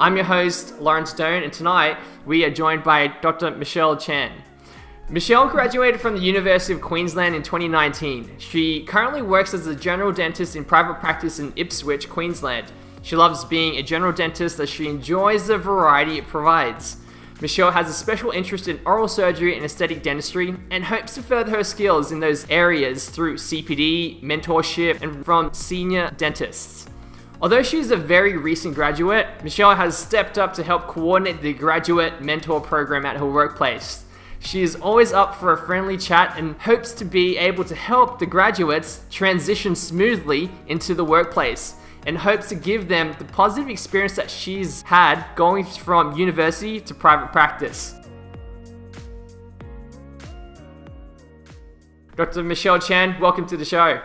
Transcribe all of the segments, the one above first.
I'm your host, Lawrence Stone, and tonight we are joined by Dr. Michelle Chan. Michelle graduated from the University of Queensland in 2019. She currently works as a general dentist in private practice in Ipswich, Queensland. She loves being a general dentist as she enjoys the variety it provides. Michelle has a special interest in oral surgery and aesthetic dentistry and hopes to further her skills in those areas through CPD, mentorship, and from senior dentists. Although she's a very recent graduate, Michelle has stepped up to help coordinate the graduate mentor program at her workplace. She is always up for a friendly chat and hopes to be able to help the graduates transition smoothly into the workplace and hopes to give them the positive experience that she's had going from university to private practice. Dr. Michelle Chan, welcome to the show.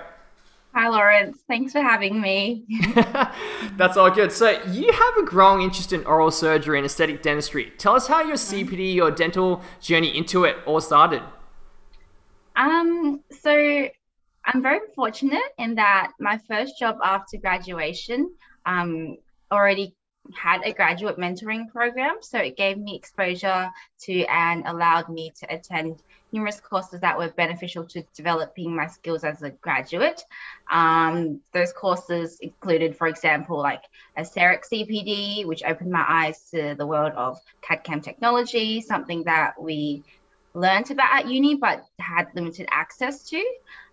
Hi, Lawrence. Thanks for having me. That's all good. So, you have a growing interest in oral surgery and aesthetic dentistry. Tell us how your CPD or dental journey into it all started. Um, so I'm very fortunate in that my first job after graduation um, already had a graduate mentoring program. So it gave me exposure to and allowed me to attend numerous courses that were beneficial to developing my skills as a graduate. Um, those courses included, for example, like a CEREC CPD, which opened my eyes to the world of CAD CAM technology, something that we learned about at uni but had limited access to.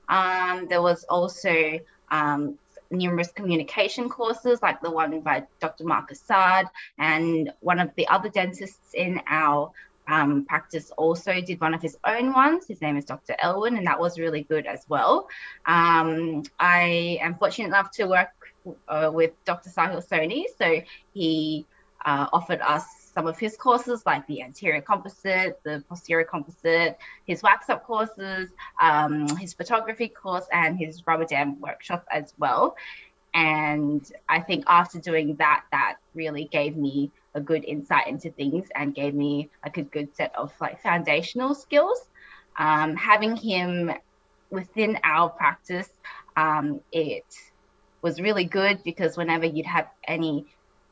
Um, there was also um, numerous communication courses, like the one by Dr. Marcus Sard, and one of the other dentists in our um, practice also did one of his own ones. His name is Dr. Elwin, and that was really good as well. Um, I am fortunate enough to work uh, with Dr. Sahil Soni, so he uh, offered us some of his courses, like the anterior composite, the posterior composite, his wax up courses, um, his photography course, and his rubber dam workshop as well. And I think after doing that, that really gave me a good insight into things and gave me like a good set of like foundational skills. Um, having him within our practice, um, it was really good because whenever you'd have any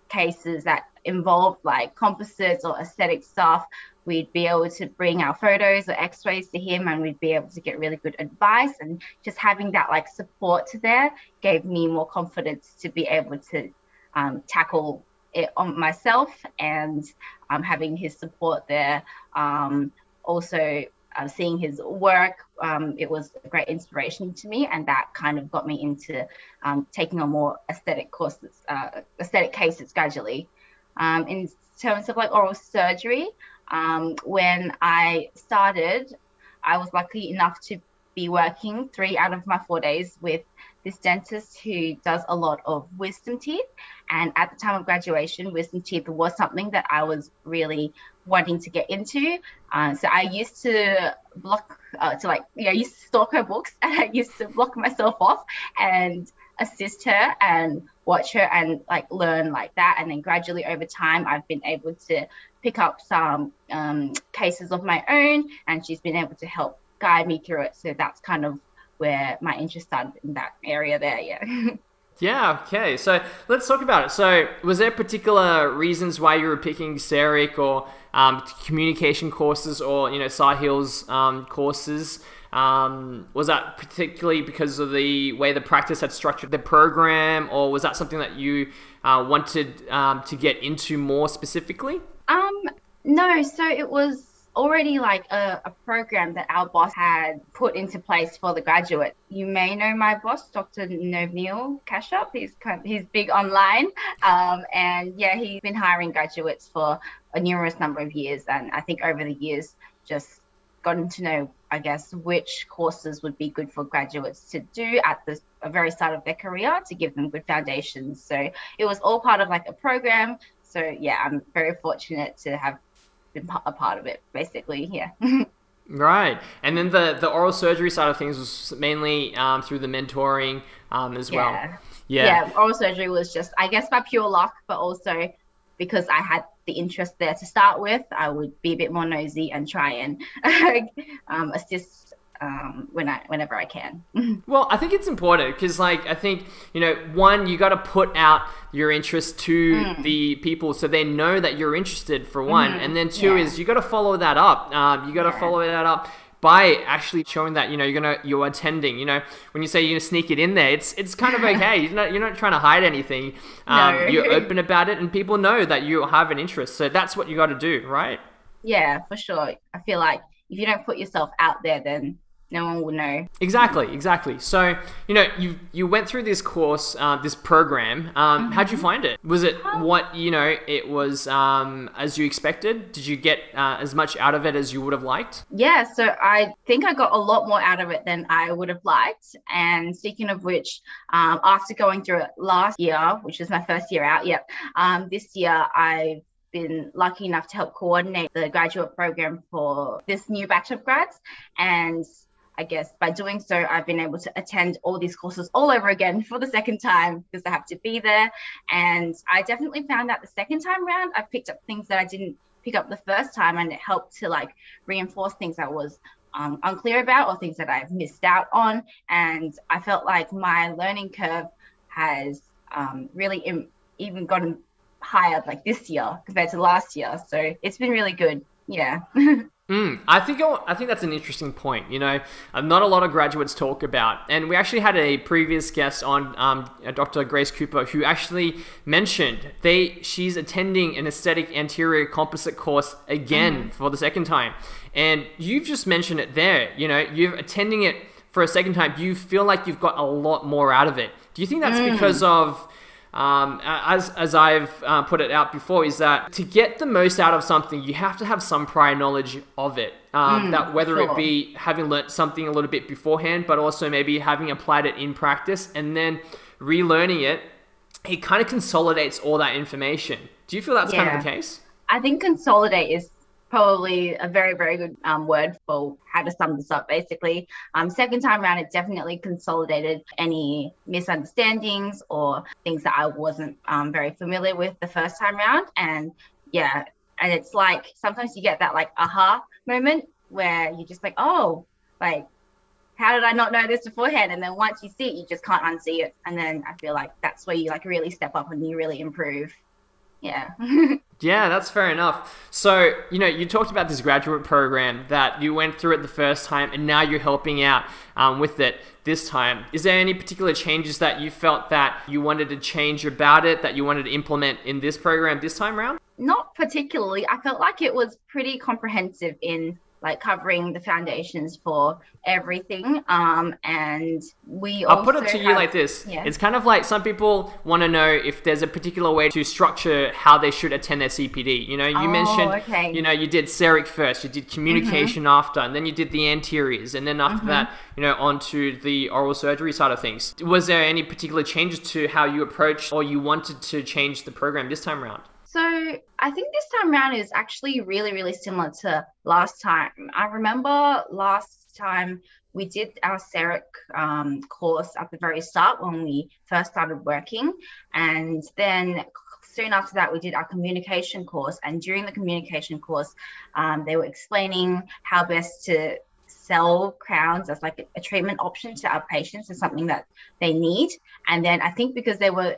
cases that involved like composites or aesthetic stuff, we'd be able to bring our photos or x-rays to him and we'd be able to get really good advice and just having that like support there gave me more confidence to be able to um, tackle it on myself and um, having his support there um, also uh, seeing his work, um, it was a great inspiration to me, and that kind of got me into um, taking on more aesthetic courses, uh, aesthetic cases gradually. Um, in terms of like oral surgery, um, when I started, I was lucky enough to be working three out of my four days with this dentist who does a lot of wisdom teeth. And at the time of graduation, wisdom teeth was something that I was really wanting to get into. Uh, so I used to block, uh, to like, you know, I used to stalk her books and I used to block myself off and assist her and watch her and like learn like that. And then gradually over time, I've been able to pick up some um, cases of my own and she's been able to help guide me through it. So that's kind of where my interest started in that area there. Yeah. Yeah, okay. So let's talk about it. So, was there particular reasons why you were picking CEREC or um, communication courses or, you know, Sahil's um, courses? Um, was that particularly because of the way the practice had structured the program, or was that something that you uh, wanted um, to get into more specifically? Um, no, so it was already like a, a, program that our boss had put into place for the graduate. You may know my boss, Dr. Novneil Kashyap. He's kind of, he's big online, um, and yeah, he's been hiring graduates for a numerous number of years. And I think over the years, just gotten to know, I guess, which courses would be good for graduates to do at the very start of their career to give them good foundations. So it was all part of like a program. So yeah, I'm very fortunate to have been a part of it, basically. Yeah. Right, and then the the oral surgery side of things was mainly um, through the mentoring um, as well. Yeah. yeah, oral surgery was just, I guess, by pure luck, but also because I had the interest there to start with, I would be a bit more nosy and try and um, assist um, when I whenever I can. well, I think it's important because, like, I think you know, one, you got to put out your interest to mm. the people so they know that you're interested for one, mm. and then two yeah. is you got to follow that up. Um, you got to yeah. follow that up by actually showing that you know you're gonna you're attending. You know, when you say you're gonna sneak it in there, it's it's kind of okay. You're not you're not trying to hide anything. Um, no. You're open about it, and people know that you have an interest. So that's what you got to do, right? Yeah, for sure. I feel like if you don't put yourself out there, then no one will know. Exactly, exactly. So you know, you you went through this course, uh, this program. Um, mm-hmm. How'd you find it? Was it what you know? It was um, as you expected. Did you get uh, as much out of it as you would have liked? Yeah, so I think I got a lot more out of it than I would have liked. And speaking of which, um, after going through it last year, which was my first year out, yep, um, this year I've been lucky enough to help coordinate the graduate program for this new batch of grads and I guess by doing so, I've been able to attend all these courses all over again for the second time because I have to be there. And I definitely found that the second time around, I picked up things that I didn't pick up the first time, and it helped to like reinforce things I was um, unclear about or things that I've missed out on. And I felt like my learning curve has um, really Im- even gotten higher like this year compared to last year. So it's been really good. Yeah. Mm, I think I think that's an interesting point. You know, uh, not a lot of graduates talk about, and we actually had a previous guest on, um, uh, Dr. Grace Cooper, who actually mentioned they she's attending an aesthetic anterior composite course again mm. for the second time, and you've just mentioned it there. You know, you're attending it for a second time. You feel like you've got a lot more out of it. Do you think that's mm. because of um, as, as I've uh, put it out before, is that to get the most out of something, you have to have some prior knowledge of it. Um, mm, that whether sure. it be having learnt something a little bit beforehand, but also maybe having applied it in practice and then relearning it, it kind of consolidates all that information. Do you feel that's yeah. kind of the case? I think consolidate is probably a very, very good um, word for how to sum this up, basically. Um, second time around, it definitely consolidated any misunderstandings or things that I wasn't um, very familiar with the first time around. And yeah, and it's like sometimes you get that like aha moment where you're just like, oh, like, how did I not know this beforehand? And then once you see it, you just can't unsee it. And then I feel like that's where you like really step up and you really improve. Yeah. Yeah, that's fair enough. So, you know, you talked about this graduate program that you went through it the first time and now you're helping out um, with it this time. Is there any particular changes that you felt that you wanted to change about it, that you wanted to implement in this program this time around? Not particularly. I felt like it was pretty comprehensive in like covering the foundations for everything. Um, and we I'll put it to have, you like this. Yeah. It's kind of like some people want to know if there's a particular way to structure how they should attend their CPD. You know, you oh, mentioned, okay. you know, you did CEREC first, you did communication mm-hmm. after, and then you did the anteriors, and then after mm-hmm. that, you know, onto the oral surgery side of things. Was there any particular changes to how you approached or you wanted to change the program this time around? So I think this time around is actually really, really similar to last time. I remember last time we did our CEREC um, course at the very start when we first started working. And then soon after that, we did our communication course. And during the communication course, um, they were explaining how best to sell crowns as like a, treatment option to our patients and something that they need. And then I think because they were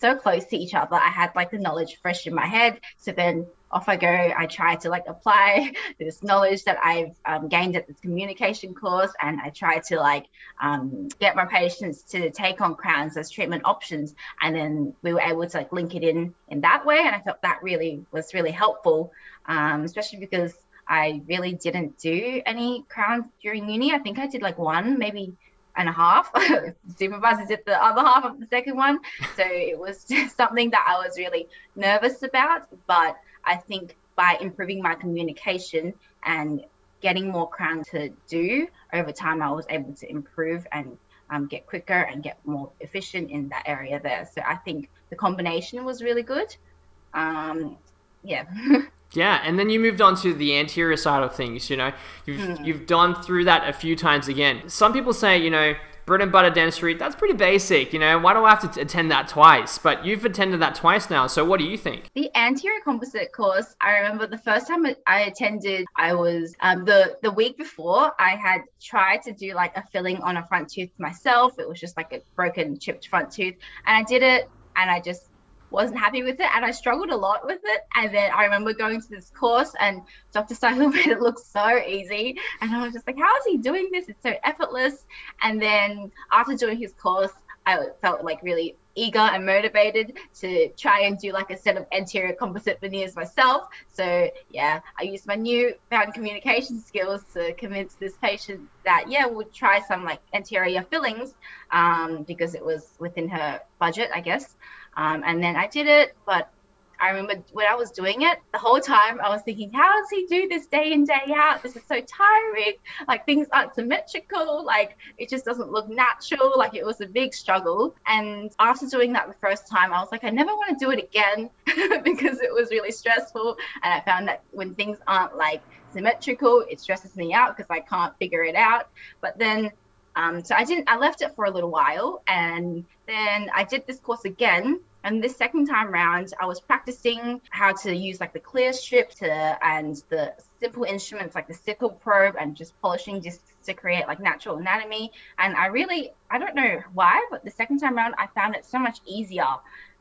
so close to each other. I had like the knowledge fresh in my head. So then off I go. I try to like apply this knowledge that I've um, gained at this communication course, and I try to like um, get my patients to take on crowns as treatment options. And then we were able to like link it in in that way, and I felt that really was really helpful, um, especially because I really didn't do any crowns during uni. I think I did like one, maybe and a half. supervisor did the other half of the second one. So it was just something that I was really nervous about. But I think by improving my communication and getting more crown to do over time, I was able to improve and um, get quicker and get more efficient in that area there. So I think the combination was really good. Um, yeah. Yeah, and then you moved on to the anterior side of things. You know, you've mm. you've gone through that a few times again. Some people say, you know, bread and butter dentistry, that's pretty basic, you know, why do I have to attend that twice? But you've attended that twice now, so what do you think? The anterior composite course, I remember the first time I attended, I was um, the, the week before, I had tried to do like a filling on a front tooth myself. It was just like a broken, chipped front tooth. And I did it and I just wasn't happy with it and I struggled a lot with it. And then I remember going to this course and Dr. Sahil made it look so easy. And I was just like, how is he doing this? It's so effortless. And then after doing his course, I felt like really eager and motivated to try and do like a set of anterior composite veneers myself. So yeah, I used my new found communication skills to convince this patient that yeah, we'll try some like anterior fillings um, because it was within her budget, I guess. Um, and then I did it, but I remember when I was doing it, the whole time I was thinking, how does he do this day in, day out? This is so tiring. Like things aren't symmetrical. Like it just doesn't look natural. Like it was a big struggle. And after doing that the first time, I was like, I never want to do it again because it was really stressful. And I found that when things aren't like symmetrical, it stresses me out because I can't figure it out. But then um, so I didn't, I left it for a little while and then I did this course again. And this second time round, I was practicing how to use like the clear strip to, and the simple instruments like the sickle probe and just polishing just to create like natural anatomy. And I really, I don't know why, but the second time around, I found it so much easier.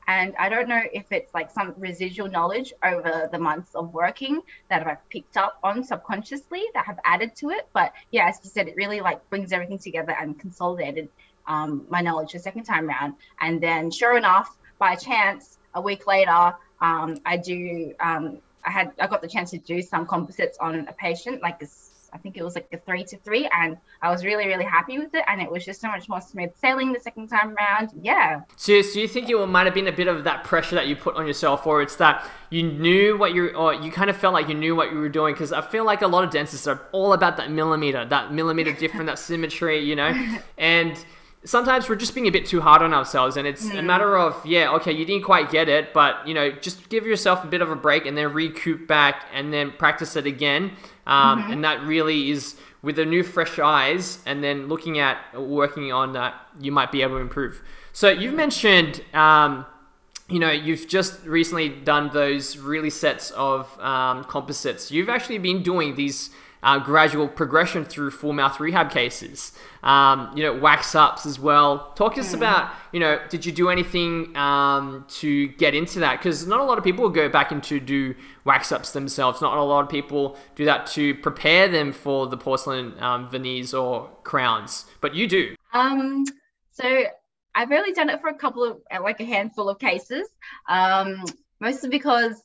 And I don't know if it's like some residual knowledge over the months of working that I've picked up on subconsciously that have added to it. But yeah, as you said, it really like brings everything together and consolidated um, my knowledge the second time around. And then sure enough, by chance, a week later, um, I do, um, I had, I got the chance to do some composites on a patient, like this I think it was like a three to three, and I was really, really happy with it. And it was just so much more smooth sailing the second time around. Yeah. So, so you think it might have been a bit of that pressure that you put on yourself, or it's that you knew what you, or you kind of felt like you knew what you were doing? Because I feel like a lot of dentists are all about that millimeter, that millimeter different, that symmetry, you know, and sometimes we're just being a bit too hard on ourselves and it's mm. a matter of yeah okay you didn't quite get it but you know just give yourself a bit of a break and then recoup back and then practice it again um, mm-hmm. and that really is with a new fresh eyes and then looking at working on that you might be able to improve so you've mentioned um, you know you've just recently done those really sets of um, composites you've actually been doing these uh, gradual progression through full mouth rehab cases. Um, you know, wax ups as well. Talk to us mm. about, you know, did you do anything um, to get into that? Because not a lot of people go back into do wax ups themselves. Not a lot of people do that to prepare them for the porcelain um, veneers or crowns, but you do. Um, so I've only done it for a couple of, like a handful of cases. Um, mostly because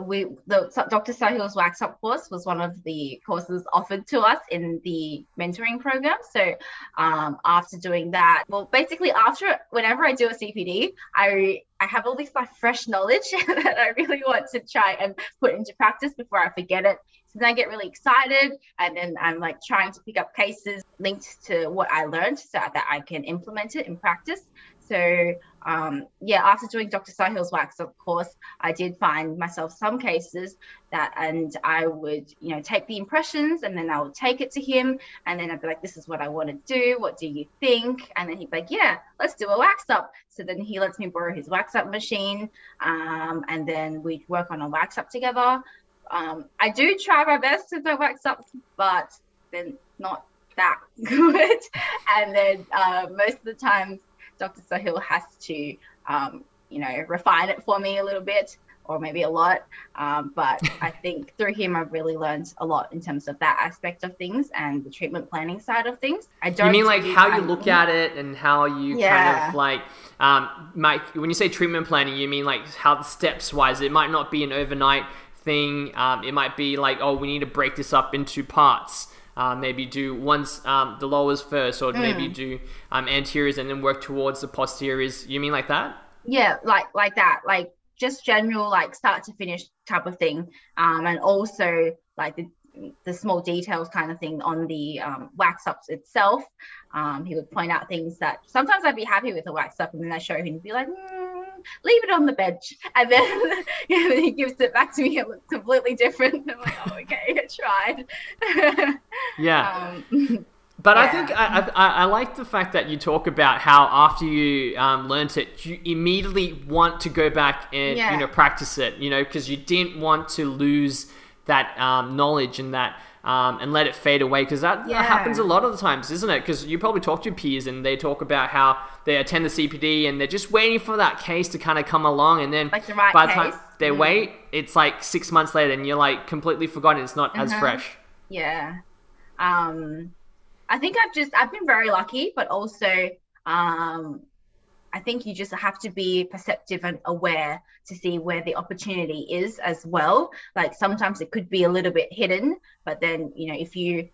we the Dr. Sahil's wax up course was one of the courses offered to us in the mentoring program. So um, after doing that, well, basically after whenever I do a CPD, I I have all this like fresh knowledge that I really want to try and put into practice before I forget it. So then I get really excited, and then I'm like trying to pick up cases linked to what I learned so that I can implement it in practice. So um, yeah, after doing Dr. Sahil's wax, of course, I did find myself some cases that, and I would, you know, take the impressions and then I would take it to him, and then I'd be like, "This is what I want to do. What do you think?" And then he'd be like, "Yeah, let's do a wax up." So then he lets me borrow his wax up machine, um, and then we'd work on a wax up together. Um, I do try my best to do wax up, but then not that good. and then uh, most of the times Dr. Sahil has to, um, you know, refine it for me a little bit or maybe a lot. Um, but I think through him, I've really learned a lot in terms of that aspect of things and the treatment planning side of things. I don't. You mean like how you look at it and how you yeah. kind of like, um, Mike? When you say treatment planning, you mean like how the steps wise? It might not be an overnight thing. Um, it might be like, oh, we need to break this up into parts. Uh, maybe do once um, the lowers first, or mm. maybe do um, anteriors and then work towards the posteriors. You mean like that? Yeah, like like that, like just general like start to finish type of thing, um, and also like the the small details kind of thing on the um, wax ups itself. Um, he would point out things that sometimes I'd be happy with the wax up, and then I show him and be like, mm, leave it on the bench. And then he gives it back to me, it looks completely different. I'm like, oh, okay, I tried. yeah. Um, but yeah. I think I, I, I, like the fact that you talk about how after you um, learned it, you immediately want to go back and yeah. you know practice it. You know, because you didn't want to lose that um, knowledge and that um, and let it fade away because that, yeah. that, happens a lot of the times, isn't it? Because you probably talk to your peers and they talk about how they attend the CPD and they're just waiting for that case to kind of come along, and then like the right by the time they mm. wait, it's like six months later, and you're like completely forgotten. It's not mm-hmm. as fresh. Yeah. Um, I think I've just I've been very lucky, but also um, I think you just have to be perceptive and aware to see where the opportunity is as well. Like sometimes it could be a little bit hidden, but then, you know, if you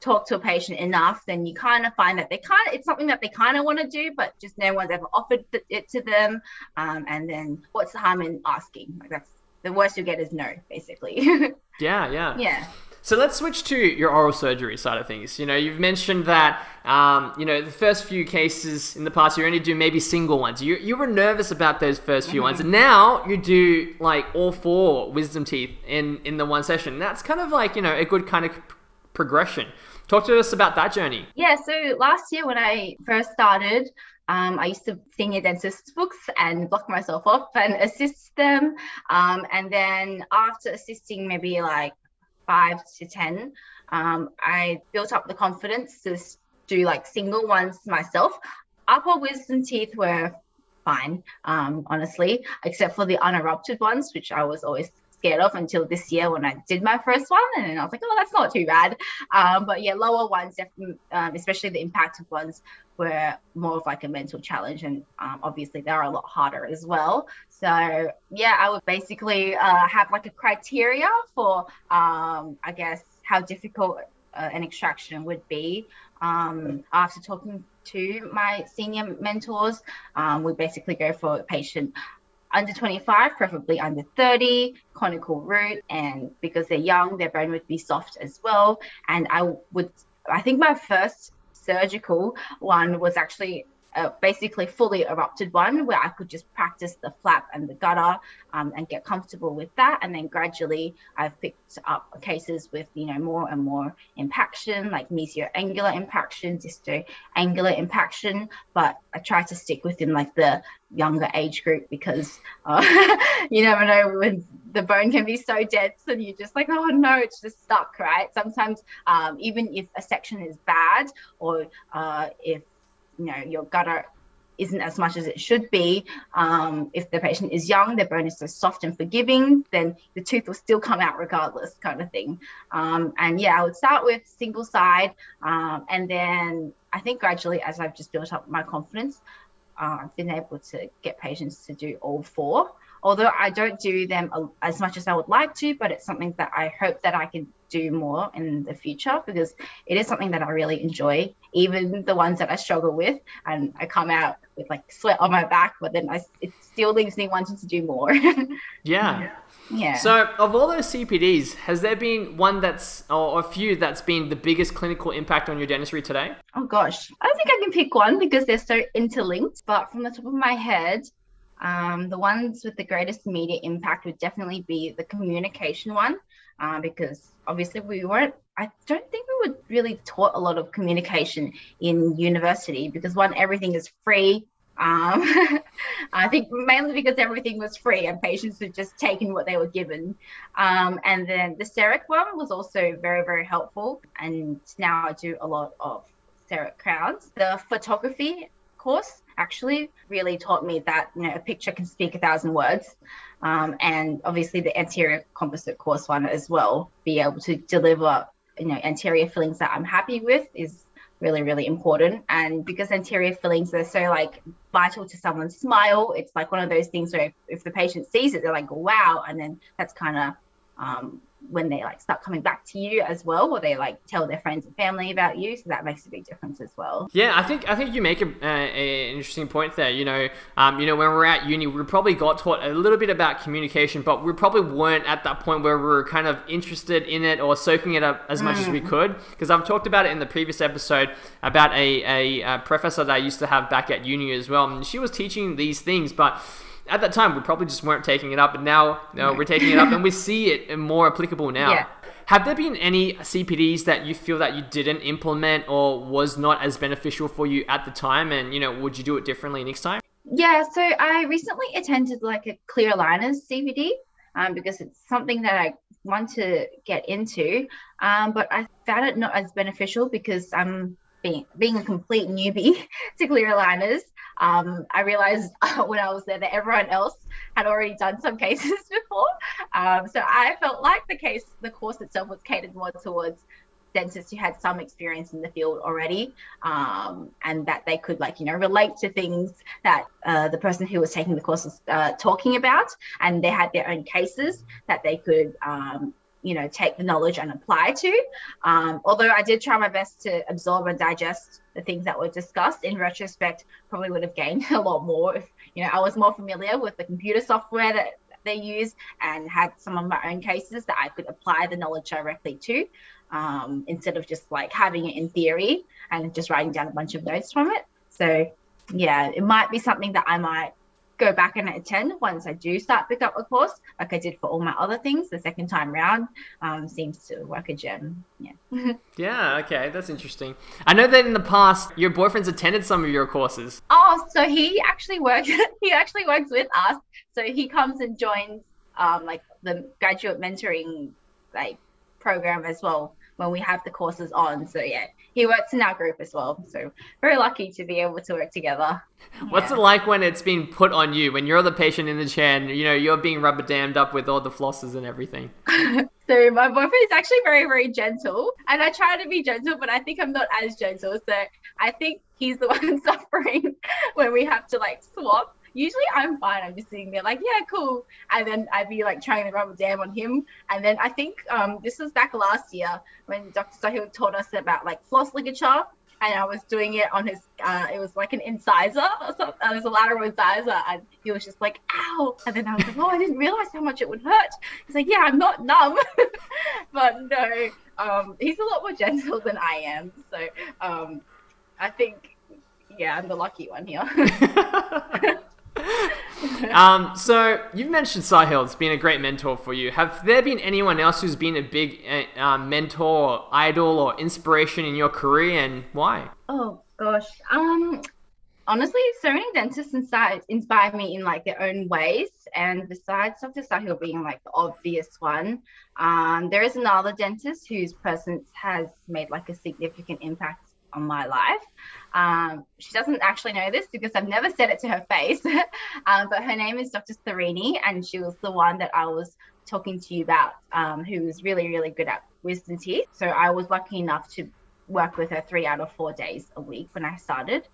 talk to a patient enough, then you kind of find that they kind of, it's something that they kind of want to do, but just no one's ever offered it to them. Um, and then what's the harm in asking? Like that's the worst you get is no, basically. yeah, yeah. Yeah. So let's switch to your oral surgery side of things. You know, you've mentioned that, um, you know, the first few cases in the past, you only do maybe single ones. You, you were nervous about those first few mm-hmm. ones. And now you do like all four wisdom teeth in, in the one session. That's kind of like, you know, a good kind of progression. Talk to us about that journey. Yeah, so last year when I first started, um, I used to senior dentist's books and block myself off and assist them. Um, and then after assisting maybe like five to 10, um, I built up the confidence to do like single ones myself. Upper wisdom teeth were fine, um, honestly, except for the unerupted ones, which I was always scared of until this year when I did my first one. And I was like, oh, that's not too bad. Um, but yeah, lower ones, um, especially the impacted ones, were more of like a mental challenge. And um, obviously, they're a lot harder as well. So yeah, I would basically uh, have like a criteria for, um, I guess, how difficult uh, an extraction would be. Um, after talking to my senior mentors, um, we basically go for patient under 25, preferably under 30, conical root, and because they're young, their bone would be soft as well. And I would, I think my first surgical one was actually basically fully erupted one where I could just practice the flap and the gutter um, and get comfortable with that. And then gradually I've picked up cases with, you know, more and more impaction, like mesioangular impaction, disto-angular impaction. But I try to stick within like the younger age group because uh, you never know when the bone can be so dense and you're just like, oh no, it's just stuck, right? Sometimes um, even if a section is bad or uh, if you know your gutter isn't as much as it should be. Um, if the patient is young, their bone is so soft and forgiving, then the tooth will still come out regardless, kind of thing. Um, and yeah, I would start with single side, um, and then I think gradually, as I've just built up my confidence, uh, I've been able to get patients to do all four. Although I don't do them as much as I would like to, but it's something that I hope that I can do more in the future because it is something that I really enjoy. Even the ones that I struggle with, and I come out with like sweat on my back, but then I, it still leaves me wanting to do more. yeah. Yeah. So, of all those CPDs, has there been one that's, or a few that's been the biggest clinical impact on your dentistry today? Oh gosh, I don't think I can pick one because they're so interlinked. But from the top of my head, um, the ones with the greatest immediate impact would definitely be the communication one uh, because obviously we weren't i don't think we were really taught a lot of communication in university because one everything is free um, I think mainly because everything was free and patients were just taking what they were given. Um, and then the CEREC one was also very, very helpful. And now I do a lot of CEREC crowns. The photography course actually really taught me that you know a picture can speak a thousand words. Um, and obviously the anterior composite course one as well be able to deliver you know anterior fillings that i'm happy with is really really important. And because anterior fillings are so like vital to someone's smile it's like one of those things where if, if the patient sees it they're like wow and then that's kind of um, when they like start coming back to you as well, or they like tell their friends and family about you. So that makes a big difference as well. Yeah, I think I think you make a, interesting point there. You know, um, you know, when we're at uni, we probably got taught a little bit about communication, but we probably weren't at that point where we were kind of interested in it or soaking it up as much mm. as we mm. could. Because I've talked about it in the previous episode about a, a, a professor that I used to have back at uni as well, and she was teaching these things, but at that time we probably just weren't taking it up and now know, we're taking it up and we see it more applicable now. Yeah. have there been any cpds that you feel that you didn't implement or was not as beneficial for you at the time and you know would you do it differently next time? Yeah so i recently attended like a clear aligners cpd um, because it's something that i want to get into um, but i found it not as beneficial because i'm being being a complete newbie to clear aligners um, I realized when I was there that everyone else had already done some cases before. Um, so I felt like the case, the course itself was catered more towards dentists who had some experience in the field already um, and that they could like you know relate to things that uh, the person who was taking the course was uh, talking about and they had their own cases that they could um, you know take the knowledge and apply to. Um, although i did try my best to absorb and digest the things that were discussed in retrospect probably would have gained a lot more if you know i was more familiar with the computer software that they use and had some of my own cases that i could apply the knowledge directly to um, instead of just like having it in theory and just writing down a bunch of notes from it. So yeah it might be something that i might go back and attend once I do start pick up a course, like I did for all my other things the second time round. Um, seems to work a gem. Yeah. yeah. Okay, that's interesting. I know that in the past your boyfriend's attended some of your courses. Oh, so he actually works. he actually works with us. So he comes and joins um, like the graduate mentoring like program as well when we have the courses on. So yeah, he works in our group as well. So very lucky to be able to work together. What's yeah. it like when it's been put on you, when you're the patient in the chair and you know you're being rubber dammed up with all the flosses and everything? so my boyfriend is actually very, very gentle. And I try to be gentle, but I think I'm not as gentle. So I think he's the one suffering when we have to like swap usually I'm fine. I'm just sitting there like, yeah, cool. And then I'd be like trying to rubber dam on him. And then I think um, this was back last year when Dr. Sahil taught us about like floss ligature. And I was doing it on his, uh, it was like an incisor or something. Uh, it was a lateral incisor. And he was just like, ow. And then I was like, oh, I didn't realize how much it would hurt. He's like, yeah, I'm not numb. but no, um, he's a lot more gentle than I am. So um, I think, yeah, I'm the lucky one here. um, so you've mentioned Sahil has been a great mentor for you. Have there been anyone else who's been a big uh, um, mentor, or idol, or inspiration in your career, and why? Oh gosh, um, honestly, so many dentists inside inspire me in like their own ways. And besides Dr. Sahil being like the obvious one, um, there is another dentist whose presence has made like a significant impact on my life. Um, she doesn't actually know this because I've never said it to her face, um, but her name is Dr. Sarini, and she was the one that I was talking to you about, um, who was really, really good at wisdom teeth. So I was lucky enough to work with her three out of four days a week when I started.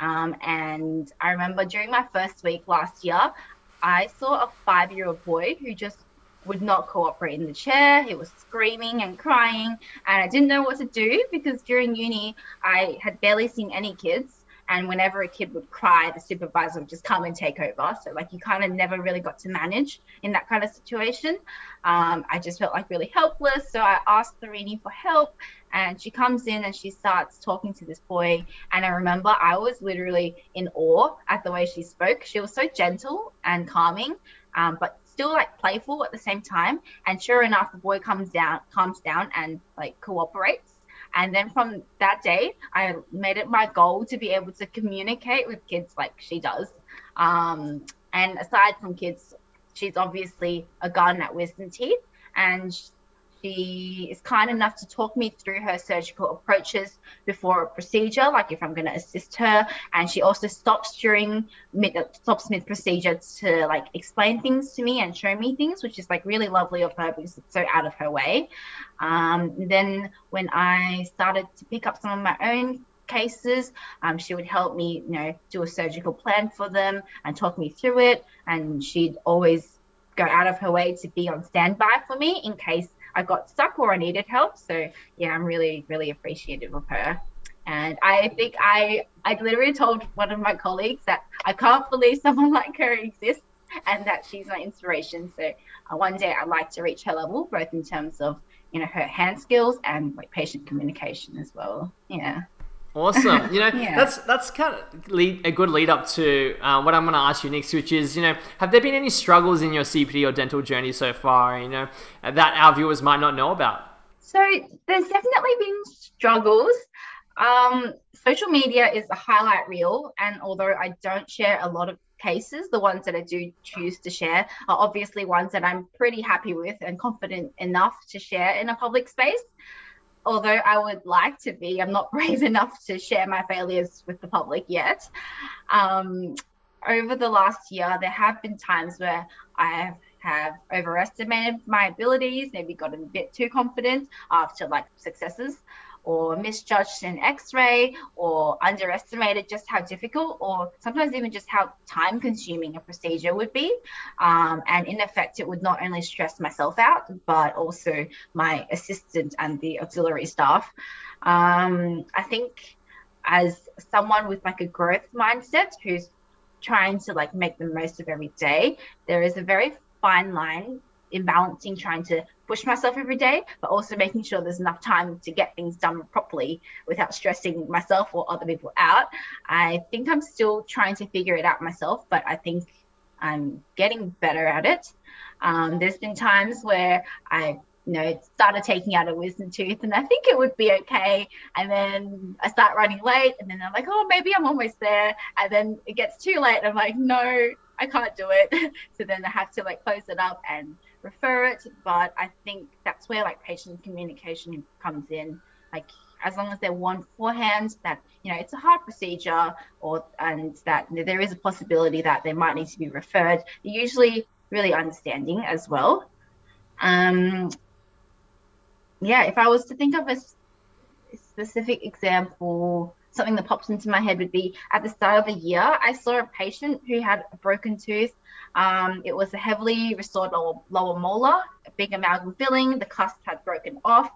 Um, and I remember during my first week last year, I saw a five year old boy who just would not cooperate in the chair. He was screaming and crying, and I didn't know what to do because during uni I had barely seen any kids. And whenever a kid would cry, the supervisor would just come and take over. So, like, you kind of never really got to manage in that kind of situation. Um, I just felt like really helpless. So, I asked Sarini for help, and she comes in and she starts talking to this boy. And I remember I was literally in awe at the way she spoke. She was so gentle and calming, um, but still like playful at the same time. And sure enough, the boy comes down, calms down, and like cooperates. And then from that day, I made it my goal to be able to communicate with kids like she does. Um, and aside from kids, she's obviously a gun at wisdom teeth, and she is kind enough to talk me through her surgical approaches before a procedure, like if I'm going to assist her. And she also stops during mid stops mid procedure to like explain things to me and show me things, which is like really lovely of her because it's so out of her way. Um, then when I started to pick up some of my own cases. Um, she would help me, you know, do a surgical plan for them and talk me through it. And she'd always go out of her way to be on standby for me in case I got stuck or I needed help. So yeah, I'm really, really appreciative of her. And I think I I literally told one of my colleagues that I can't believe someone like her exists and that she's my inspiration. So uh, one day I'd like to reach her level, both in terms of you know her hand skills and like patient communication as well. Yeah. Awesome. You know, yeah. that's that's kind of lead, a good lead up to uh, what I'm going to ask you next, which is, you know, have there been any struggles in your CPD or dental journey so far, you know, that our viewers might not know about? So there's definitely been struggles. Um, social media is a highlight reel, and although I don't share a lot of cases, the ones that I do choose to share are obviously ones that I'm pretty happy with and confident enough to share in a public space. Although I would like to be, I'm not brave enough to share my failures with the public yet. Um, over the last year, there have been times where I have overestimated my abilities, maybe gotten a bit too confident after like successes or misjudged an x-ray or underestimated just how difficult or sometimes even just how time consuming a procedure would be. Um, and in effect it would not only stress myself out but also my assistant and the auxiliary staff. Um, i think as someone with like a growth mindset who's trying to like make the most of every day there is a very fine line in balancing trying to push myself every day, but also making sure there's enough time to get things done properly without stressing myself or other people out. I think I'm still trying to figure it out myself, but I think I'm getting better at it. Um, there's been times where I you know, started taking out a wisdom tooth and I think it would be okay. And then I start running late and then I'm like, oh, maybe I'm almost there. And then it gets too late. And I'm like, no, I can't do it. so then I have to like close it up and refer it. But I think that's where like patient communication comes in. Like as long as they want beforehand that you know it's a hard procedure or and that there is a possibility that they might need to be referred. They're usually really understanding as well. Um, yeah, if I was to think of a specific example, something that pops into my head would be at the start of the year, I saw a patient who had a broken tooth. Um, it was a heavily restored lower, lower molar, a big amalgam filling. The cusp had broken off.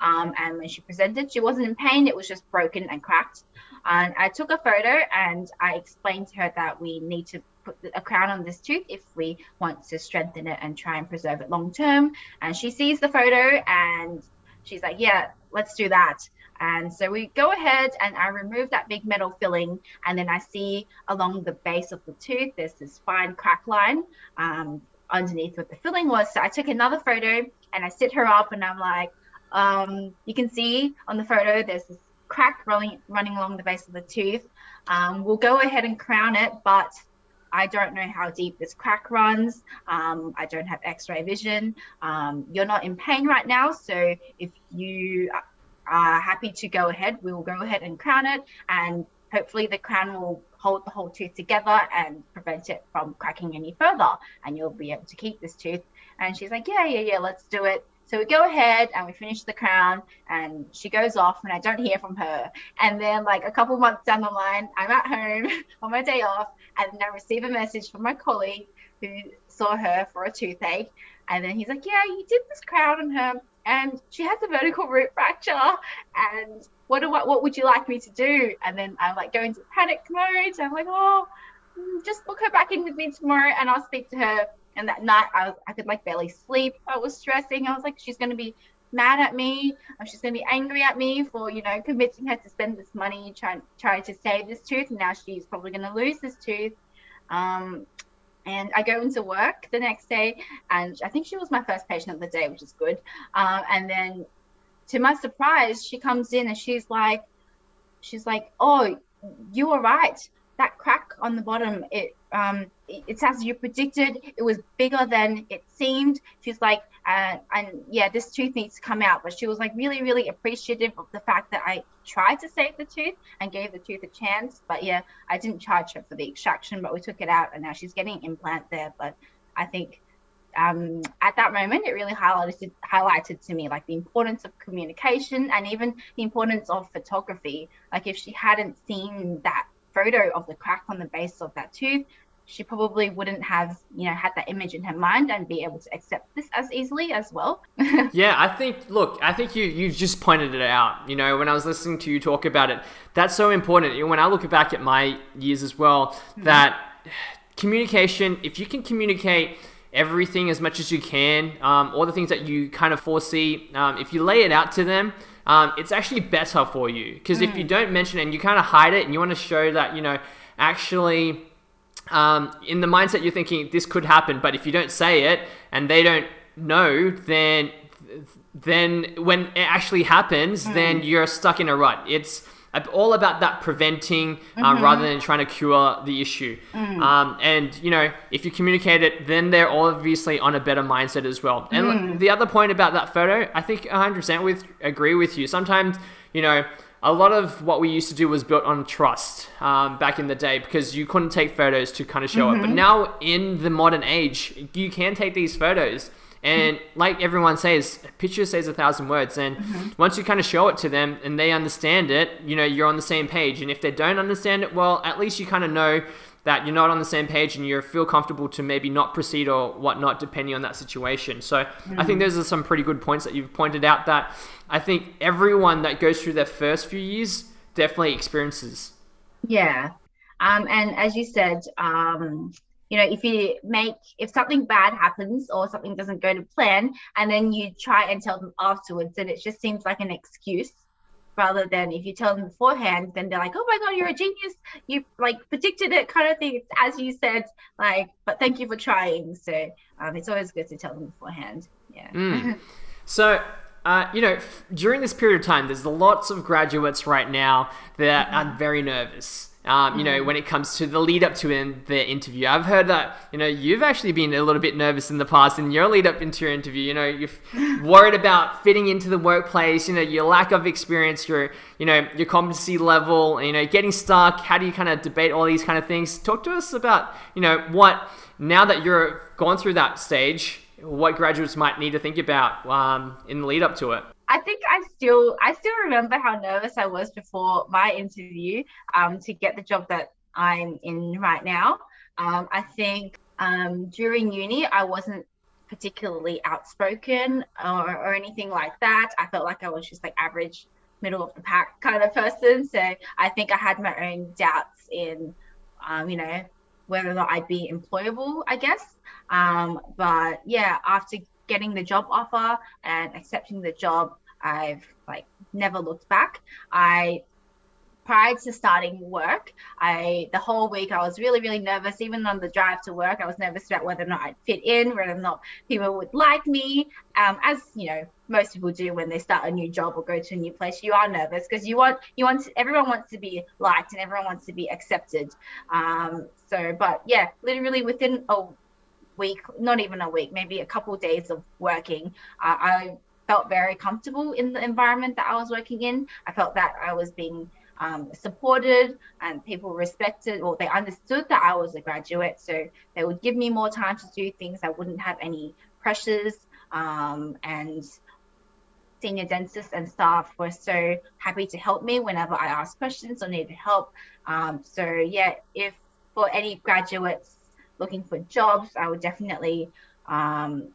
Um, and when she presented, she wasn't in pain. It was just broken and cracked. And I took a photo and I explained to her that we need to put a crown on this tooth if we want to strengthen it and try and preserve it long term. And she sees the photo and she's like, yeah, let's do that. And so we go ahead and I remove that big metal filling, and then I see along the base of the tooth, there's this fine crack line um, underneath what the filling was. So I took another photo and I sit her up, and I'm like, um, you can see on the photo, there's this crack running, running along the base of the tooth. Um, we'll go ahead and crown it, but I don't know how deep this crack runs. Um, I don't have x-ray vision. Um, you're not in pain right now. So if you are happy to go ahead, we will go ahead and crown it. And hopefully the crown will hold the whole tooth together and prevent it from cracking any further. And you'll be able to keep this tooth. And she's like, yeah, yeah, yeah, let's do it. So we go ahead and we finish the crown and she goes off and I don't hear from her. And then like a couple months down the line, I'm at home on my day off and I receive a message from my colleague who saw her for a toothache. And then he's like, yeah, you did this crown on her and she has a vertical root fracture and what do I, what would you like me to do? And then I'm like going into panic mode. I'm like, oh, mm, just book her back in with me tomorrow and I'll speak to her and that night, I, was, I could like barely sleep. I was stressing. I was like, she's going to be mad at me. Or she's going to be angry at me for, you know, convincing her to spend this money trying trying to save this tooth. And now she's probably going to lose this tooth. Um, and I go into work the next day, and I think she was my first patient of the day, which is good. Um, and then, to my surprise, she comes in and she's like, she's like, "Oh, you were right. That crack on the bottom, it um, it's as you predicted. It was bigger than it seemed. She's like, uh, and yeah, this tooth needs to come out. But she was like really, really appreciative of the fact that I tried to save the tooth and gave the tooth a chance. But yeah, I didn't charge her for the extraction, but we took it out, and now she's getting an implant there. But I think um, at that moment, it really highlighted highlighted to me like the importance of communication and even the importance of photography. Like if she hadn't seen that photo of the crack on the base of that tooth, she probably wouldn't have you know had that image in her mind and be able to accept this as easily as well. Yeah i think look i think you you've just pointed it out. You know when i was listening to you talk about it that's so important. When i look back at my years as well mm-hmm. that communication if you can communicate everything as much as you can um, all the things that you kind of foresee um, if you lay it out to them um, it's actually better for you because mm. if you mm. don't mention it and you kind of hide it and you want to show that you know actually um, in the mindset you're thinking this could happen, but if you don't say it and they don't know, then then when it actually happens, mm. then you're stuck in a rut. It's all about that preventing uh, mm-hmm. rather than trying to cure the issue. Mm. Um, and you know, if you communicate it, then they're obviously on a better mindset as well. And mm. the other point about that photo, I think 100% with agree with you. Sometimes you know a lot of what we used to do was built on trust um, back in the day because you couldn't take photos to kind of show mm-hmm. it. But now in the modern age, you can take these photos. And mm-hmm. like everyone says, a picture says a thousand words. And mm-hmm. once you kind of show it to them and they understand it, you know, you're on the same page. And if they don't understand it, well, at least you kind of know that you're not on the same page and you feel comfortable to maybe not proceed or whatnot depending on that situation. So mm. I think mm. those are some pretty good points that you've pointed out that I think everyone that goes through their first few years definitely experiences. Yeah. Um, and as you said, um, you know, if you make, if something bad happens or something doesn't go to plan, and then you try and tell them afterwards, and it just seems like an excuse rather than if you tell them beforehand, then they're like, oh my God, you're a genius. You like predicted it kind of thing. It's as you said, like, but thank you for trying. So um, it's always good to tell them beforehand. Yeah. Mm. So, uh, you know, f- during this period of time, there's lots of graduates right now that mm-hmm. are very nervous. Um, you know, mm-hmm. when it comes to the lead up to in the interview, I've heard that you know you've actually been a little bit nervous in the past in your lead up into your interview. You know, you're worried about fitting into the workplace. You know, your lack of experience, your you know your competency level. You know, getting stuck. How do you kind of debate all these kind of things? Talk to us about you know what now that you're gone through that stage, what graduates might need to think about um, in the lead up to it. I think I still I still remember how nervous I was before my interview um, to get the job that I'm in right now. Um, I think um, during uni I wasn't particularly outspoken or, or anything like that. I felt like I was just like average, middle of the pack kind of person. So I think I had my own doubts in, um, you know, whether or not I'd be employable. I guess. Um, but yeah, after getting the job offer and accepting the job, I've like never looked back. I prior to starting work, I the whole week I was really, really nervous. Even on the drive to work, I was nervous about whether or not I'd fit in, whether or not people would like me. Um, as you know, most people do when they start a new job or go to a new place. You are nervous because you want you want everyone wants to be liked and everyone wants to be accepted. Um, so, but yeah, literally within a week, not even a week, maybe a couple of days of working, uh, I felt very comfortable in the environment that I was working in. I felt that I was being um, supported and people respected or they understood that I was a graduate. So they would give me more time to do things. I wouldn't have any pressures. Um, and senior dentists and staff were so happy to help me whenever I asked questions or needed help. Um, so yeah, if for any graduates looking for jobs, I would definitely um,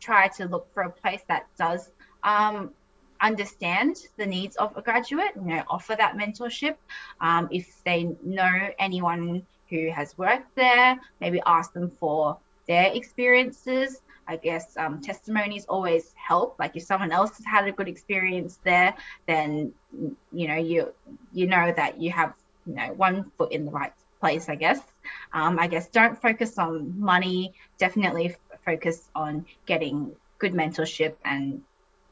try to look for a place that does um, understand the needs of a graduate, you know, offer that mentorship. Um, if they know anyone who has worked there, maybe ask them for their experiences. I guess um, testimonies always help. Like if someone else has had a good experience there, then you know you you know that you have you know one foot in the right place, I guess. Um, I guess don't focus on money. Definitely focus on getting good mentorship and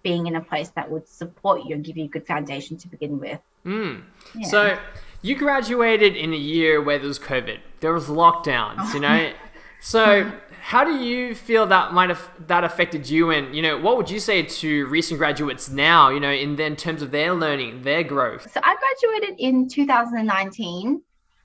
being in a place that would support you and give you a good foundation to begin with. Mm. Yeah. So you graduated in a year where there was COVID. There was lockdowns, you know. so how do you feel that might have that affected you and you know what would you say to recent graduates now you know in, in terms of their learning their growth so i graduated in 2019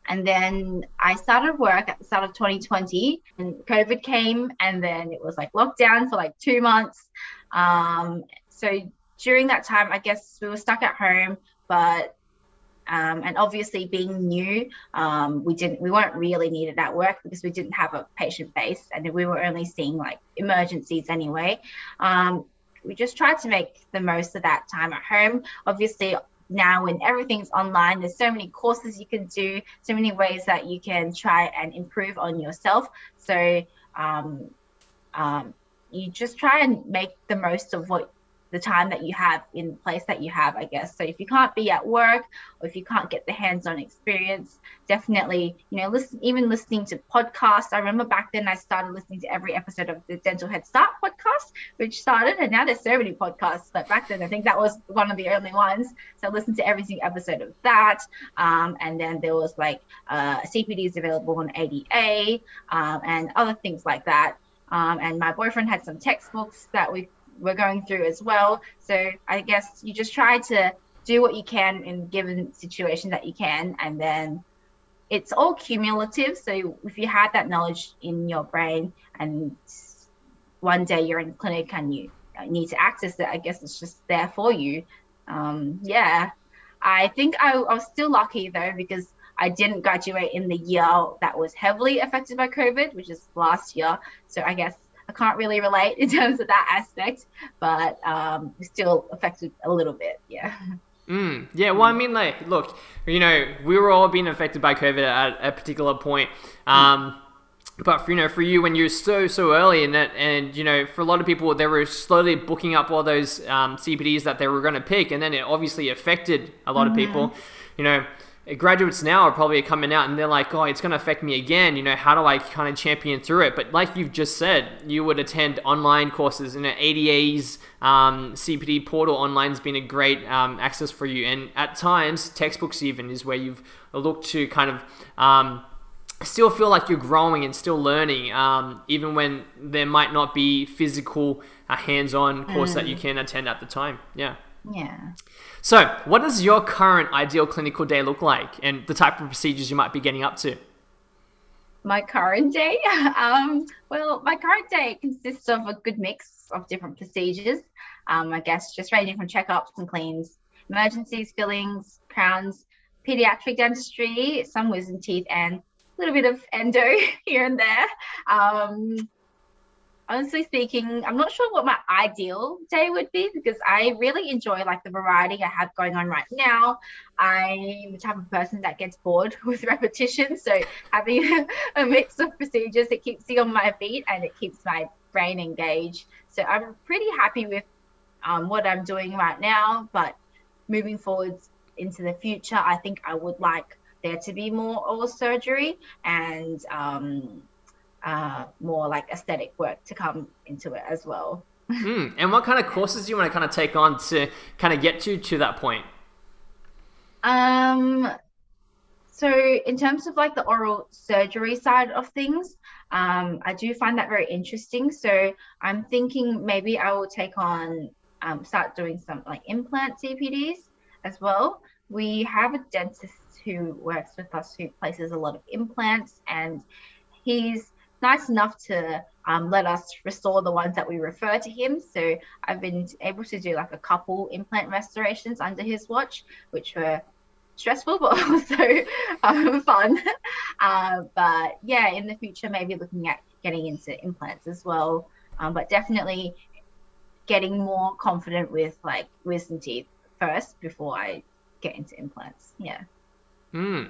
and then I started work at the start of 2020 and COVID came and then it was like lockdown for like two months. Um, so during that time, I guess we were stuck at home, but Um, and obviously, being new, um, we didn't we weren't really needed at work because we didn't have a patient base, and we were only seeing like emergencies anyway. Um, we just tried to make the most of that time at home. Obviously, now when everything's online, there's so many courses you can do, so many ways that you can try and improve on yourself. So um, um, you just try and make the most of what the time that you have in the place that you have, I guess. So if you can't be at work or if you can't get the hands-on experience, definitely, you know, listen even listening to podcasts. I remember back then I started listening to every episode of the Dental Head Start podcast, which started, and now there's so many podcasts, but back then I think that was one of the only ones. So I listened to every single episode of that. Um, and then there was like uh, CPDs available on ADA um, and other things like that. Um, and my boyfriend had some textbooks that we were going through as well. So I guess you just try to do what you can in given situation that you can, and then it's all cumulative. So if you had that knowledge in your brain, and one day you're in clinic and you need to access it, I guess it's just there for you. Um, yeah, I think I, I was still lucky though because I didn't graduate in the year that was heavily affected by COVID, which is last year. So I guess I can't really relate in terms of that aspect, but um, still affected a little bit. Yeah. Mm, yeah, well, I mean, like, look, you know, we were all being affected by COVID at a particular point. Um, but for, you know, for you, when you're so so early in it, and you know, for a lot of people, they were slowly booking up all those um, CPDs that they were going to pick, and then it obviously affected a lot mm-hmm. of people. You know, graduates now are probably coming out and they're like, oh, it's going to affect me again. You know, how do I kind of champion through it? But like you've just said, you would attend online courses. You know, ADA's um, CPD portal online has been a great um, access for you. And at times, textbooks even is where you've looked to kind of. Um, still feel like you're growing and still learning, um, even when there might not be physical, uh, hands-on course mm. that you mm. can attend at the time. Yeah. Yeah. So, what does your current ideal clinical day look like and the type of procedures you might be getting up to? My current day? Um, well, my current day consists of a good mix of different procedures. Um, I guess just ranging from checkups and cleans, emergencies, fillings, crowns, pediatric dentistry, some wisdom teeth, and a little bit of endo here and there. Um, honestly speaking, I'm not sure what my ideal day would be because I really enjoy like the variety I have going on right now. I'm the type of person that gets bored with repetition. So having a mix of procedures, it keeps me on my feet and it keeps my brain engaged. So I'm pretty happy with um, what I'm doing right now. But moving forwards into the future, I think I would like there to be more oral surgery and um, uh, more like aesthetic work to come into it as well. mm. And what kind of courses do you want to kind of take on to kind of get you to that point? Um, so in terms of like the oral surgery side of things, um, I do find that very interesting. So I'm thinking maybe I will take on um, start doing some like implant CPDs as well. We have a dentist who works with us who places a lot of implants, and he's nice enough to um, let us restore the ones that we refer to him. So I've been able to do like a couple implant restorations under his watch, which were stressful but also um, fun. Uh, but yeah, in the future, maybe looking at getting into implants as well. Um, but definitely getting more confident with like wisdom teeth first before I get into implants. Yeah. Mm.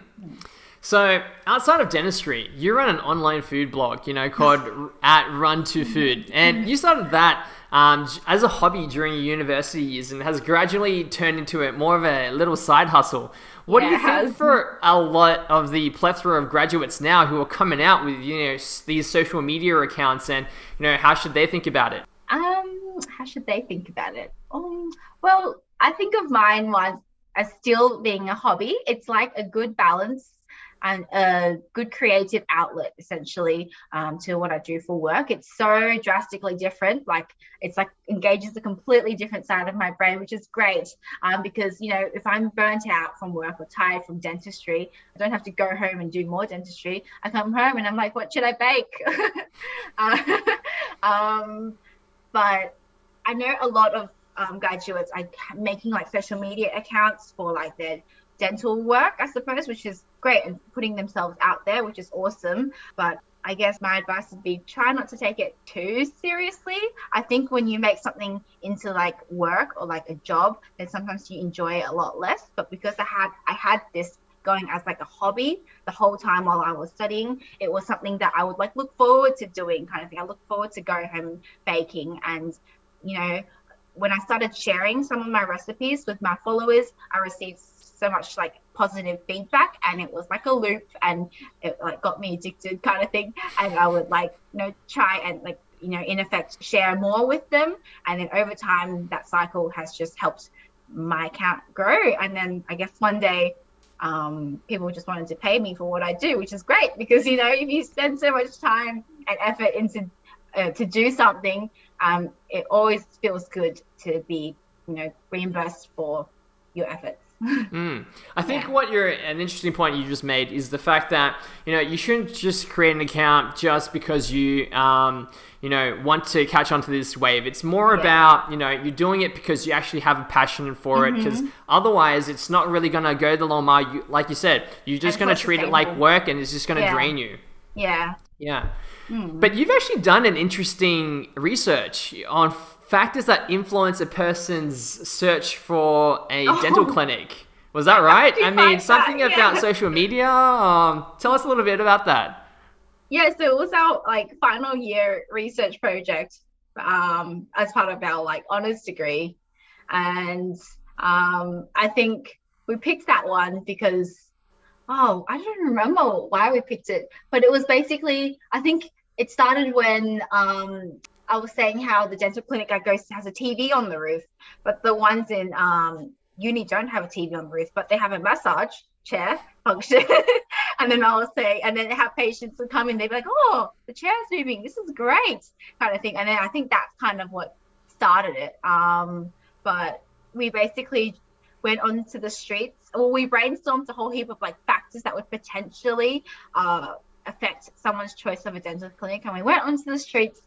So, outside of dentistry, you run an online food blog, you know, called at Run to Food, and you started that um, as a hobby during your university years, and has gradually turned into a more of a little side hustle. What yeah, do you think for a lot of the plethora of graduates now who are coming out with you know these social media accounts, and you know how should they think about it? Um, how should they think about it? Um, well, I think of mine was as still being a hobby. It's like a good balance and a good creative outlet essentially um, to what I do for work. It's so drastically different. Like it's like engages a completely different side of my brain, which is great um, because you know if I'm burnt out from work or tired from dentistry, I don't have to go home and do more dentistry. I come home and I'm like, what should I bake? uh, um, but I know a lot of um, graduates are making like social media accounts for like their dental work, I suppose, which is great and putting themselves out there, which is awesome. But I guess my advice would be try not to take it too seriously. I think when you make something into like work or like a job, then sometimes you enjoy it a lot less. But because I had I had this going as like a hobby the whole time while I was studying, it was something that I would like look forward to doing kind of thing. I look forward to going home baking and you know when I started sharing some of my recipes with my followers, I received so much like positive feedback and it was like a loop and it like got me addicted kind of thing. And i would like you know try and like you know in effect share more with them. And then over time that cycle has just helped my account grow. And then i guess one day um, people just wanted to pay me for what i do which is great because you know if you spend so much time and effort into uh, to do something um, it always feels good to be you know reimbursed for your efforts mm. I think yeah. what you're an interesting point you just made is the fact that you know you shouldn't just create an account just because you um, you know want to catch on to this wave. It's more yeah. about you know you're doing it because you actually have a passion for mm-hmm. it. Because otherwise, it's not really gonna go the long mile. You, like you said, you're just gonna treat it like work, and it's just gonna yeah. drain you. Yeah. Yeah. Mm. But you've actually done an interesting research on factors that influence a person's search for a oh. dental clinic. Was that right? I mean, something that? about social media. Um, tell us a little bit about that. Yeah, so it was our like final year research project um, as part of our like honors degree, and um, I think we picked that one because oh, I don't remember why we picked it, but it was basically I think it started when um, I was saying how the dental clinic I go to has a TV on the roof, but the ones in um, uni don't have a TV on the roof, but they have a massage chair function. and then I will say, and then have patients would come in, they'd be like, oh, the chair's moving. This is great, kind of thing. And then I think that's kind of what started it. Um, but we basically went onto the streets. Well, we brainstormed a whole heap of like factors that would potentially uh, affect someone's choice of a dental clinic. And we went onto the streets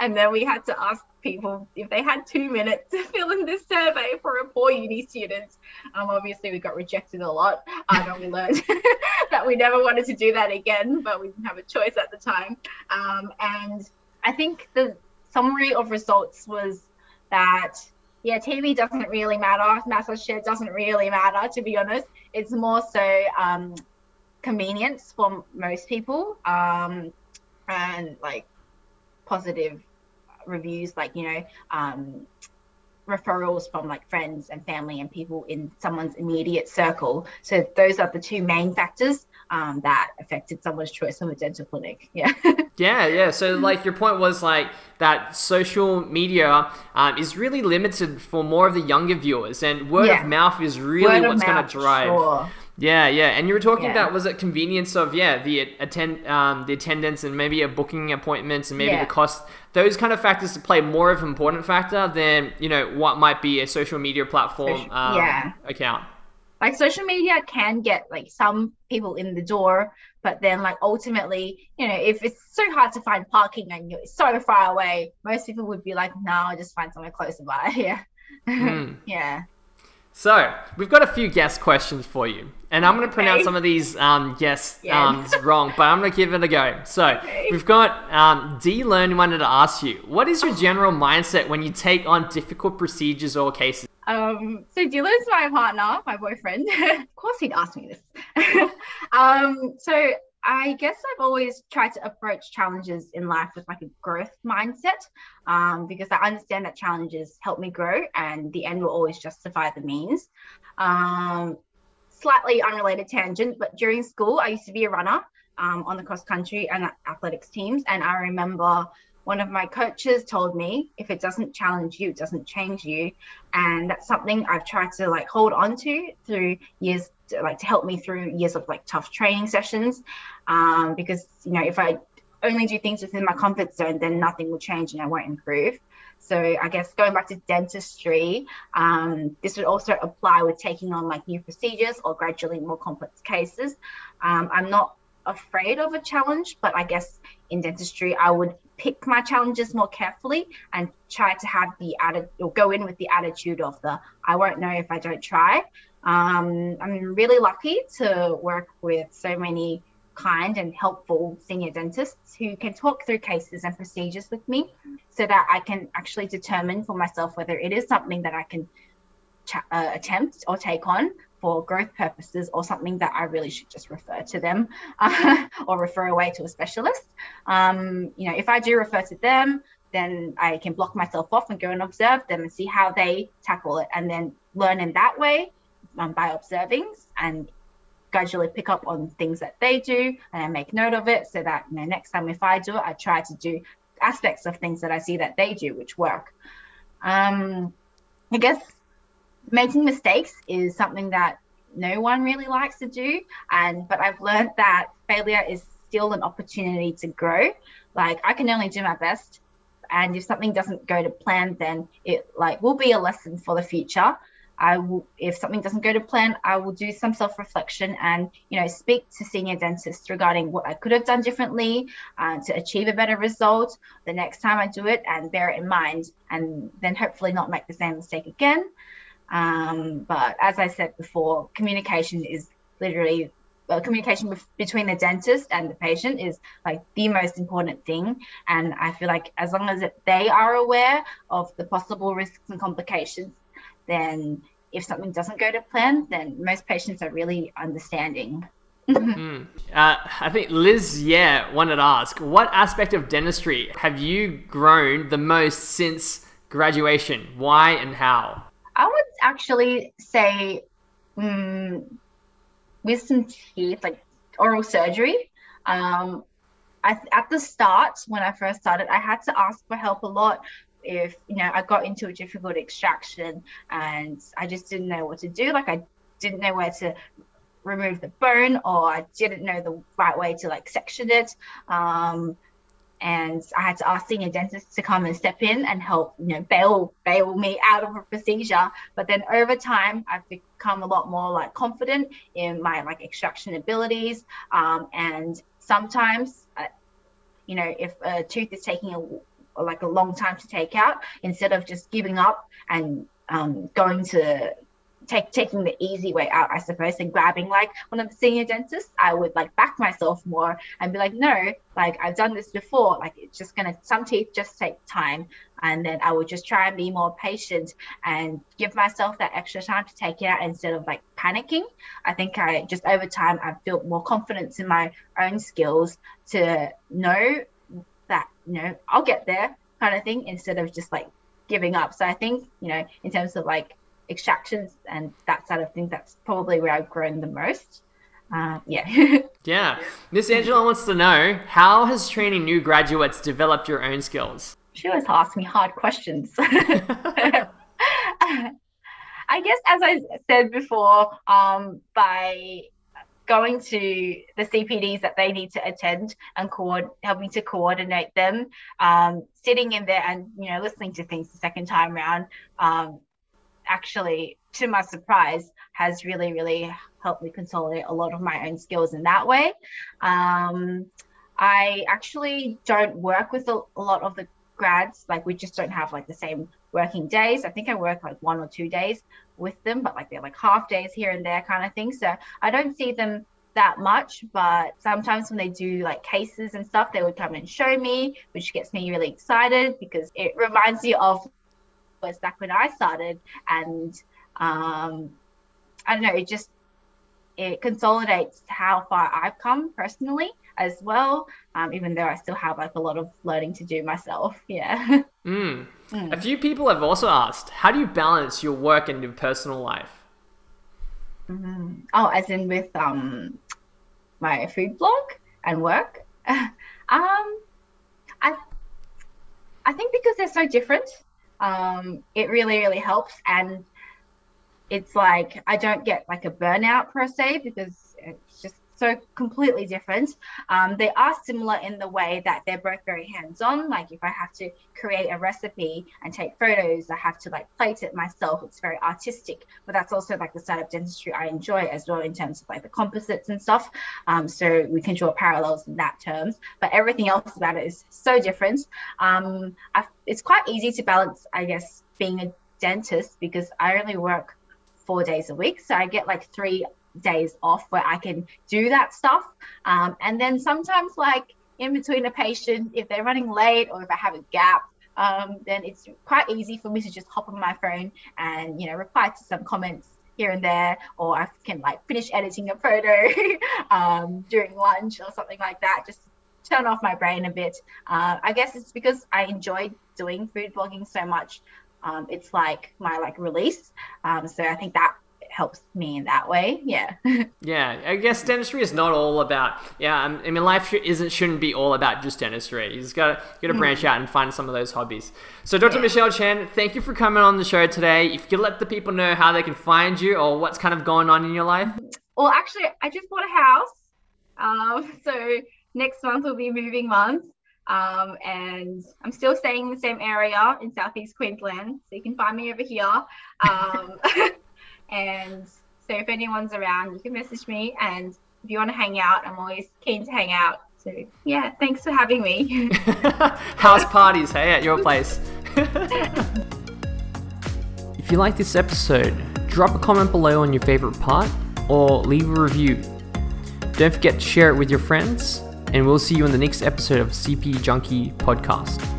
and then we had to ask people if they had two minutes to fill in this survey for a poor uni student. Um, obviously, we got rejected a lot. Um, and we learned that we never wanted to do that again, but we didn't have a choice at the time. Um, and I think the summary of results was that yeah, TV doesn't really matter. Massage chair doesn't really matter, to be honest. It's more so um, convenience for most people um, and like positive reviews like you know um, referrals from like friends and family and people in someone's immediate circle so those are the two main factors um, that affected someone's choice of a dental clinic yeah yeah yeah so like your point was like that social media um, is really limited for more of the younger viewers and word yeah. of mouth is really word what's going to drive sure. Yeah, yeah, and you were talking yeah. about was it convenience of yeah the attend um, the attendance and maybe a booking appointments and maybe yeah. the cost. Those kind of factors to play more of an important factor than you know what might be a social media platform um, yeah. account. Like social media can get like some people in the door, but then like ultimately, you know, if it's so hard to find parking and you're so far away, most people would be like, no, I'll just find somewhere closer by. Yeah. Mm. yeah. So, we've got a few guest questions for you. And I'm going to pronounce okay. some of these um, guests yeah. um, wrong, but I'm going to give it a go. So, okay. we've got um, D Learn wanted to ask you, what is your general mindset when you take on difficult procedures or cases? Um, so Dylan's my partner, my boyfriend. of course, he'd ask me this. um, so I guess I've always tried to approach challenges in life with like a growth mindset um, because I understand that challenges help me grow and the end will always justify the means. Um, slightly unrelated tangent, but during school, I used to be a runner um, on the cross country and athletics teams. And I remember one of my coaches told me if it doesn't challenge you, it doesn't change you. And that's something I've tried to like hold on to through years like to help me through years of like tough training sessions. Um, because you know if i only do things within my comfort zone then nothing will change and i won't improve. So i guess going back to dentistry um, this would also apply with taking on like new procedures or gradually more complex cases. Um, i'm not afraid of a challenge but i guess in dentistry i would pick my challenges more carefully and try to have the added or go in with the attitude of the I won't know if I don't try. Um, I'm really lucky to work with so many kind and helpful senior dentists who can talk through cases and procedures with me so that I can actually determine for myself whether it is something that I can ch- uh, attempt or take on for growth purposes or something that I really should just refer to them uh, or refer away to a specialist. Um, you know, if I do refer to them, then I can block myself off and go and observe them and see how they tackle it and then learn in that way um, by observing and gradually pick up on things that they do and I make note of it so that you know next time if I do it I try to do aspects of things that I see that they do which work. Um, I guess making mistakes is something that no one really likes to do and but I've learned that failure is still an opportunity to grow. Like I can only do my best and if something doesn't go to plan then it like will be a lesson for the future I will, if something doesn't go to plan, I will do some self reflection and, you know, speak to senior dentists regarding what I could have done differently uh, to achieve a better result the next time I do it and bear it in mind and then hopefully not make the same mistake again. Um, but as I said before, communication is literally well, communication between the dentist and the patient is like the most important thing. And I feel like as long as they are aware of the possible risks and complications, then if something doesn't go to plan, then most patients are really understanding. mm. uh, I think Liz, yeah, wanted to ask, what aspect of dentistry have you grown the most since graduation? Why and how? I would actually say um, wisdom teeth, like oral surgery. Um, I, at the start, when I first started, I had to ask for help a lot if you know I got into a difficult extraction and I just didn't know what to do. Like I didn't know where to remove the bone or I didn't know the right way to like section it. Um, and I had to ask senior dentists to come and step in and help, you know, bail bail me out of a procedure. But then over time, I've become a lot more like confident in my like extraction abilities. Um, and sometimes, uh, you know, if a tooth is taking a like a long time to take out instead of just giving up and um, going to take taking the easy way out, I suppose, and grabbing like one of the senior dentists, I would like back myself more and be like, no, like I've done this before. Like it's just gonna some teeth just take time. And then I would just try and be more patient and give myself that extra time to take it out instead of like panicking. I think I just over time I've built more confidence in my own skills to know that you know I'll get there kind of thing instead of just like giving up. So I think you know in terms of like extractions and that side of things, that's probably where I've grown the most. Uh, yeah. yeah. Miss Angela wants to know how has training new graduates developed your own skills? She always asks me hard questions. I guess, as I said before, um, by going to the CPDs that they need to attend and co- helping to coordinate them, um, sitting in there and you know listening to things the second time around, um, actually, to my surprise, has really really helped me consolidate a lot of my own skills in that way. Um, I actually don't work with a, a lot of the grads like we just don't have like the same working days i think i work like one or two days with them, but like they're like half days here and there kind of thing. So I don't see them that much, but sometimes when they do like cases and stuff, they would come and show me, which gets me really excited because it reminds you of was back when I started, and um, I don't know, it just it consolidates how far I've come personally as well. Um, even though I still have like a lot of learning to do myself. Yeah. Mm. Mm. A few people have also asked, how do you balance your work and your personal life? Mm-hmm. Oh, as in with um my food blog and work. um, I I think because they're so different, um, it really really helps, and it's like I don't get like a burnout per se because it's just so completely different. Um, they are similar in the way that they're both very hands-on. Like if I have to create a recipe and take photos, I have to like plate it myself. It's very artistic, but that's also like the side of dentistry I enjoy as well in terms of like the composites and stuff. Um, so we can draw parallels in that terms, but everything else about it is so different. Um, it's quite easy to balance, I guess, being a dentist because I only work four days a week. So I get like three days off where I can do that stuff. Um, and then sometimes, like in between a patient, if they're running late or if I have a gap, um, then it's quite easy for me to just hop on my phone and you know reply to some comments here and there, or I can like finish editing a photo um, during lunch or something like that. Just turn off my brain a bit. Uh, I guess it's because I enjoy doing food blogging so much. Um, it's like my like release. Um, so I think that helps me in that way. Yeah. yeah, I guess dentistry is not all about. Yeah, um, I mean, life isn't shouldn't be all about just dentistry. You just gotta got to branch mm. out and find some of those hobbies. So, Dr. Yeah. Michelle Chen, thank you for coming on the show today. If you could let the people know how they can find you or what's kind of going on in your life. Well, actually, I just bought a house. Um, so next month will be moving month. Um, and I'm still staying in the same area in Southeast Queensland, so you can find me over here. Um, And so if anyone's around, you can message me. And if you want to hang out, I'm always keen to hang out. So yeah, thanks for having me. House parties, hey, at your place. if you like this episode, drop a comment below on your favorite part or leave a review. Don't forget to share it with your friends, and we'll see you in the next episode of CP Junkie Podcast.